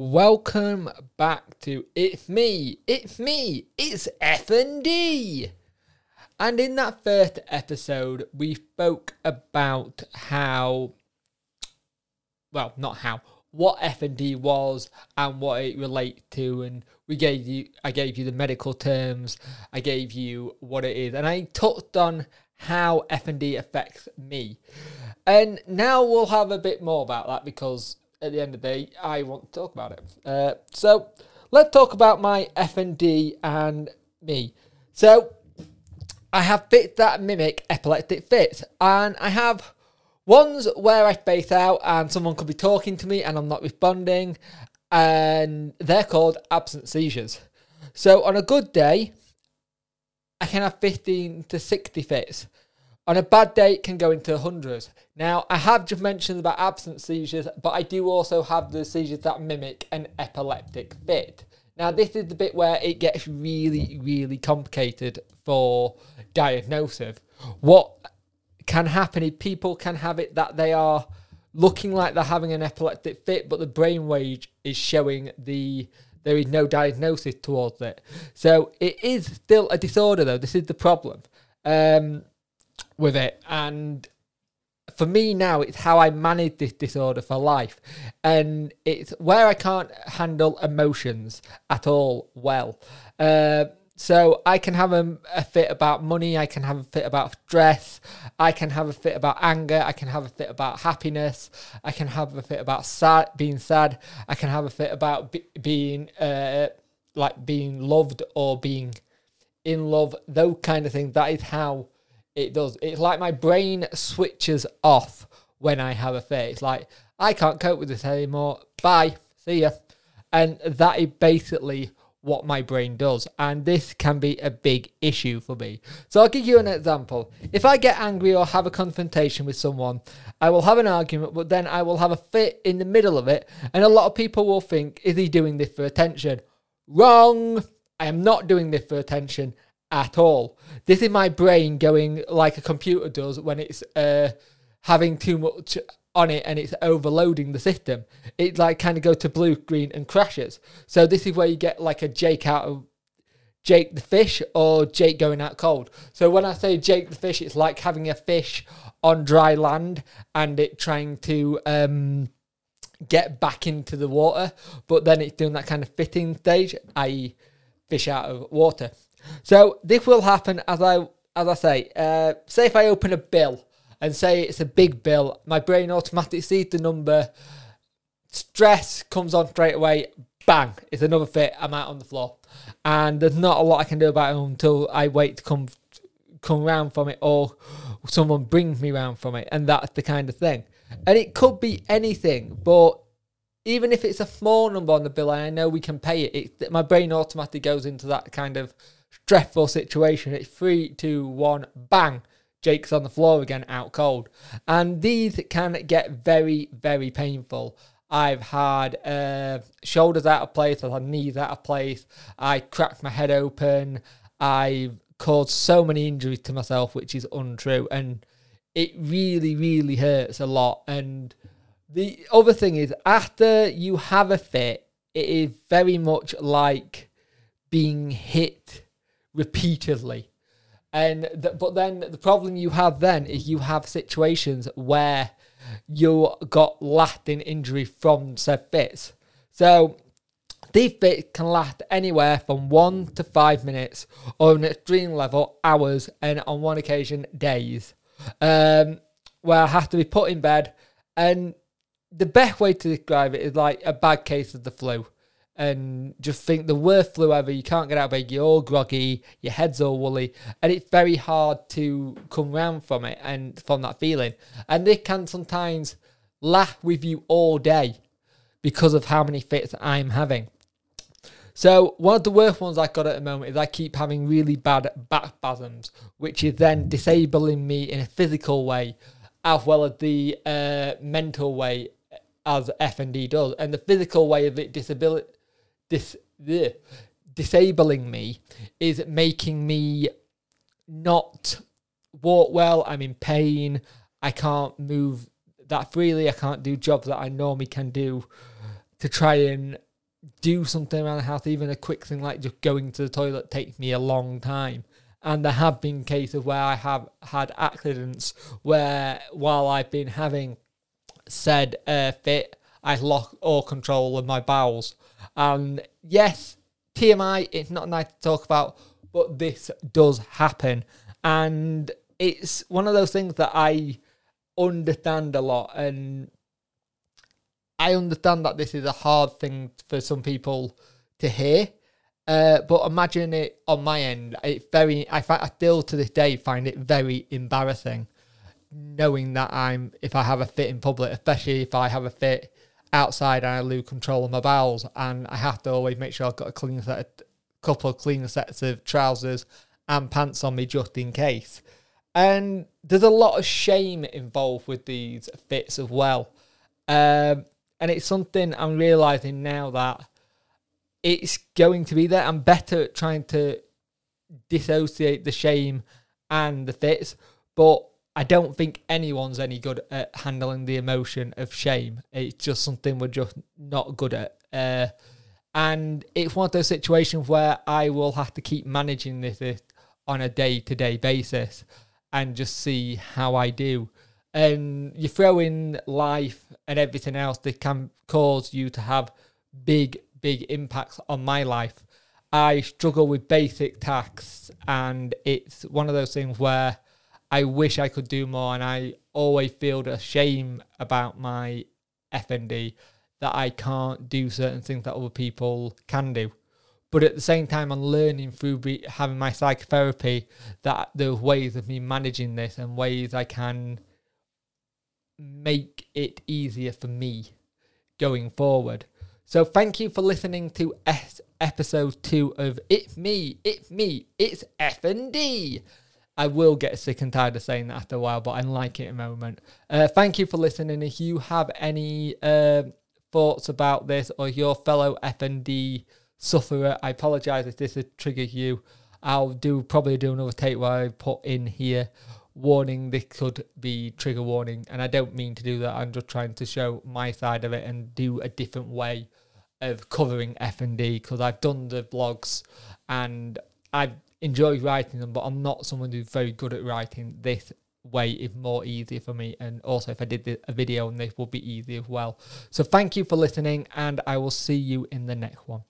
Welcome back to It's Me, It's Me, It's FND. And in that first episode, we spoke about how, well, not how, what FND was and what it relates to and we gave you I gave you the medical terms, I gave you what it is and I touched on how FND affects me. And now we'll have a bit more about that because at the end of the day I want to talk about it. Uh, so let's talk about my FND and me. So I have fits that mimic epileptic fits and I have Ones where I space out and someone could be talking to me and I'm not responding, and they're called absent seizures. So on a good day, I can have 15 to 60 fits. On a bad day, it can go into hundreds. Now, I have just mentioned about absent seizures, but I do also have the seizures that mimic an epileptic fit. Now, this is the bit where it gets really, really complicated for diagnosis. What can happen is people can have it that they are looking like they're having an epileptic fit, but the brain brainwave is showing the there is no diagnosis towards it. So it is still a disorder, though. This is the problem um, with it, and for me now, it's how I manage this disorder for life, and it's where I can't handle emotions at all well. Uh, so I can have a, a, fit about money, I can have a fit about stress, I can have a fit about anger, I can have a fit about happiness, I can have a fit about sad, being sad, I can have a fit about be, being uh, like being loved or being in love, those kind of things. That is how it does. It's like my brain switches off when I have a fit. It's like I can't cope with this anymore. Bye, see ya, and that is basically what my brain does. And this can be a big issue for me. So I'll give you an example. If I get angry or have a confrontation with someone, I will have an argument, but then I will have a fit in the middle of it. And a lot of people will think, is he doing this for attention? Wrong. I am not doing this for attention at all. This is my brain going like a computer does when it's uh, having too much on it and it's overloading the system. It like kind of go to blue screen, and crashes. So this is where you get like a Jake out of Jake the fish or Jake going out cold. So when I say Jake the fish, it's like having a fish on dry land and it trying to um, get back into the water, but then it's doing that kind of fitting stage, i.e., fish out of water. So this will happen as I as I say. Uh, say if I open a bill and say it's a big bill, my brain automatically sees the number. Stress comes on straight away. Bang! It's another fit. I'm out on the floor, and there's not a lot I can do about it until I wait to come come round from it, or someone brings me round from it, and that's the kind of thing. And it could be anything, but even if it's a small number on the bill, and I know we can pay it, it my brain automatically goes into that kind of stressful situation. It's three, two, one, bang Jake's on the floor again, out cold. And these can get very, very painful. I've had uh, shoulders out of place, I've had knees out of place, I cracked my head open, I've caused so many injuries to myself, which is untrue. And it really, really hurts a lot. And the other thing is, after you have a fit, it is very much like being hit repeatedly. And th- but then the problem you have then is you have situations where you got lasting injury from said fits. So these fits can last anywhere from one to five minutes, or an extreme level, hours, and on one occasion, days. Um, where I have to be put in bed, and the best way to describe it is like a bad case of the flu and just think the worst flu ever. You can't get out of bed. You're all groggy. Your head's all woolly, and it's very hard to come round from it and from that feeling. And they can sometimes laugh with you all day because of how many fits I'm having. So one of the worst ones I've got at the moment is I keep having really bad back spasms, which is then disabling me in a physical way, as well as the uh, mental way, as FND does. And the physical way of it disability dis disabling me is making me not walk well. I'm in pain. I can't move that freely. I can't do jobs that I normally can do to try and do something around the house, even a quick thing like just going to the toilet takes me a long time. And there have been cases where I have had accidents where while I've been having said uh, fit, I lost all control of my bowels. And yes, TMI, it's not nice to talk about, but this does happen. And it's one of those things that I understand a lot. And I understand that this is a hard thing for some people to hear. Uh, but imagine it on my end. It's very. I, I still to this day find it very embarrassing, knowing that I'm if I have a fit in public, especially if I have a fit outside and I lose control of my bowels, and I have to always make sure I've got a clean set, of, couple of clean sets of trousers and pants on me just in case. And there's a lot of shame involved with these fits as well. Um, and it's something I'm realizing now that it's going to be there. I'm better at trying to dissociate the shame and the fits, but I don't think anyone's any good at handling the emotion of shame. It's just something we're just not good at. Uh, and it's one of those situations where I will have to keep managing this on a day to day basis and just see how I do. And you throw in life and everything else that can cause you to have big big impacts on my life. I struggle with basic tasks, and it's one of those things where I wish I could do more, and I always feel the shame about my FND that I can't do certain things that other people can do. But at the same time, I'm learning through be, having my psychotherapy that there's ways of me managing this and ways I can make it easier for me going forward. So thank you for listening to S- episode two of It's Me, It's Me, It's FND. I will get sick and tired of saying that after a while, but I like it the moment. Uh, thank you for listening. If you have any uh, thoughts about this or your fellow FND sufferer, I apologise if this has triggered you. I'll do probably do another take where I put in here warning this could be trigger warning and i don't mean to do that i'm just trying to show my side of it and do a different way of covering fnd because i've done the blogs and i enjoy writing them but i'm not someone who's very good at writing this way is more easier for me. And also if i did a video on this would be easy as well. So thank you for listening and i will see you in the next one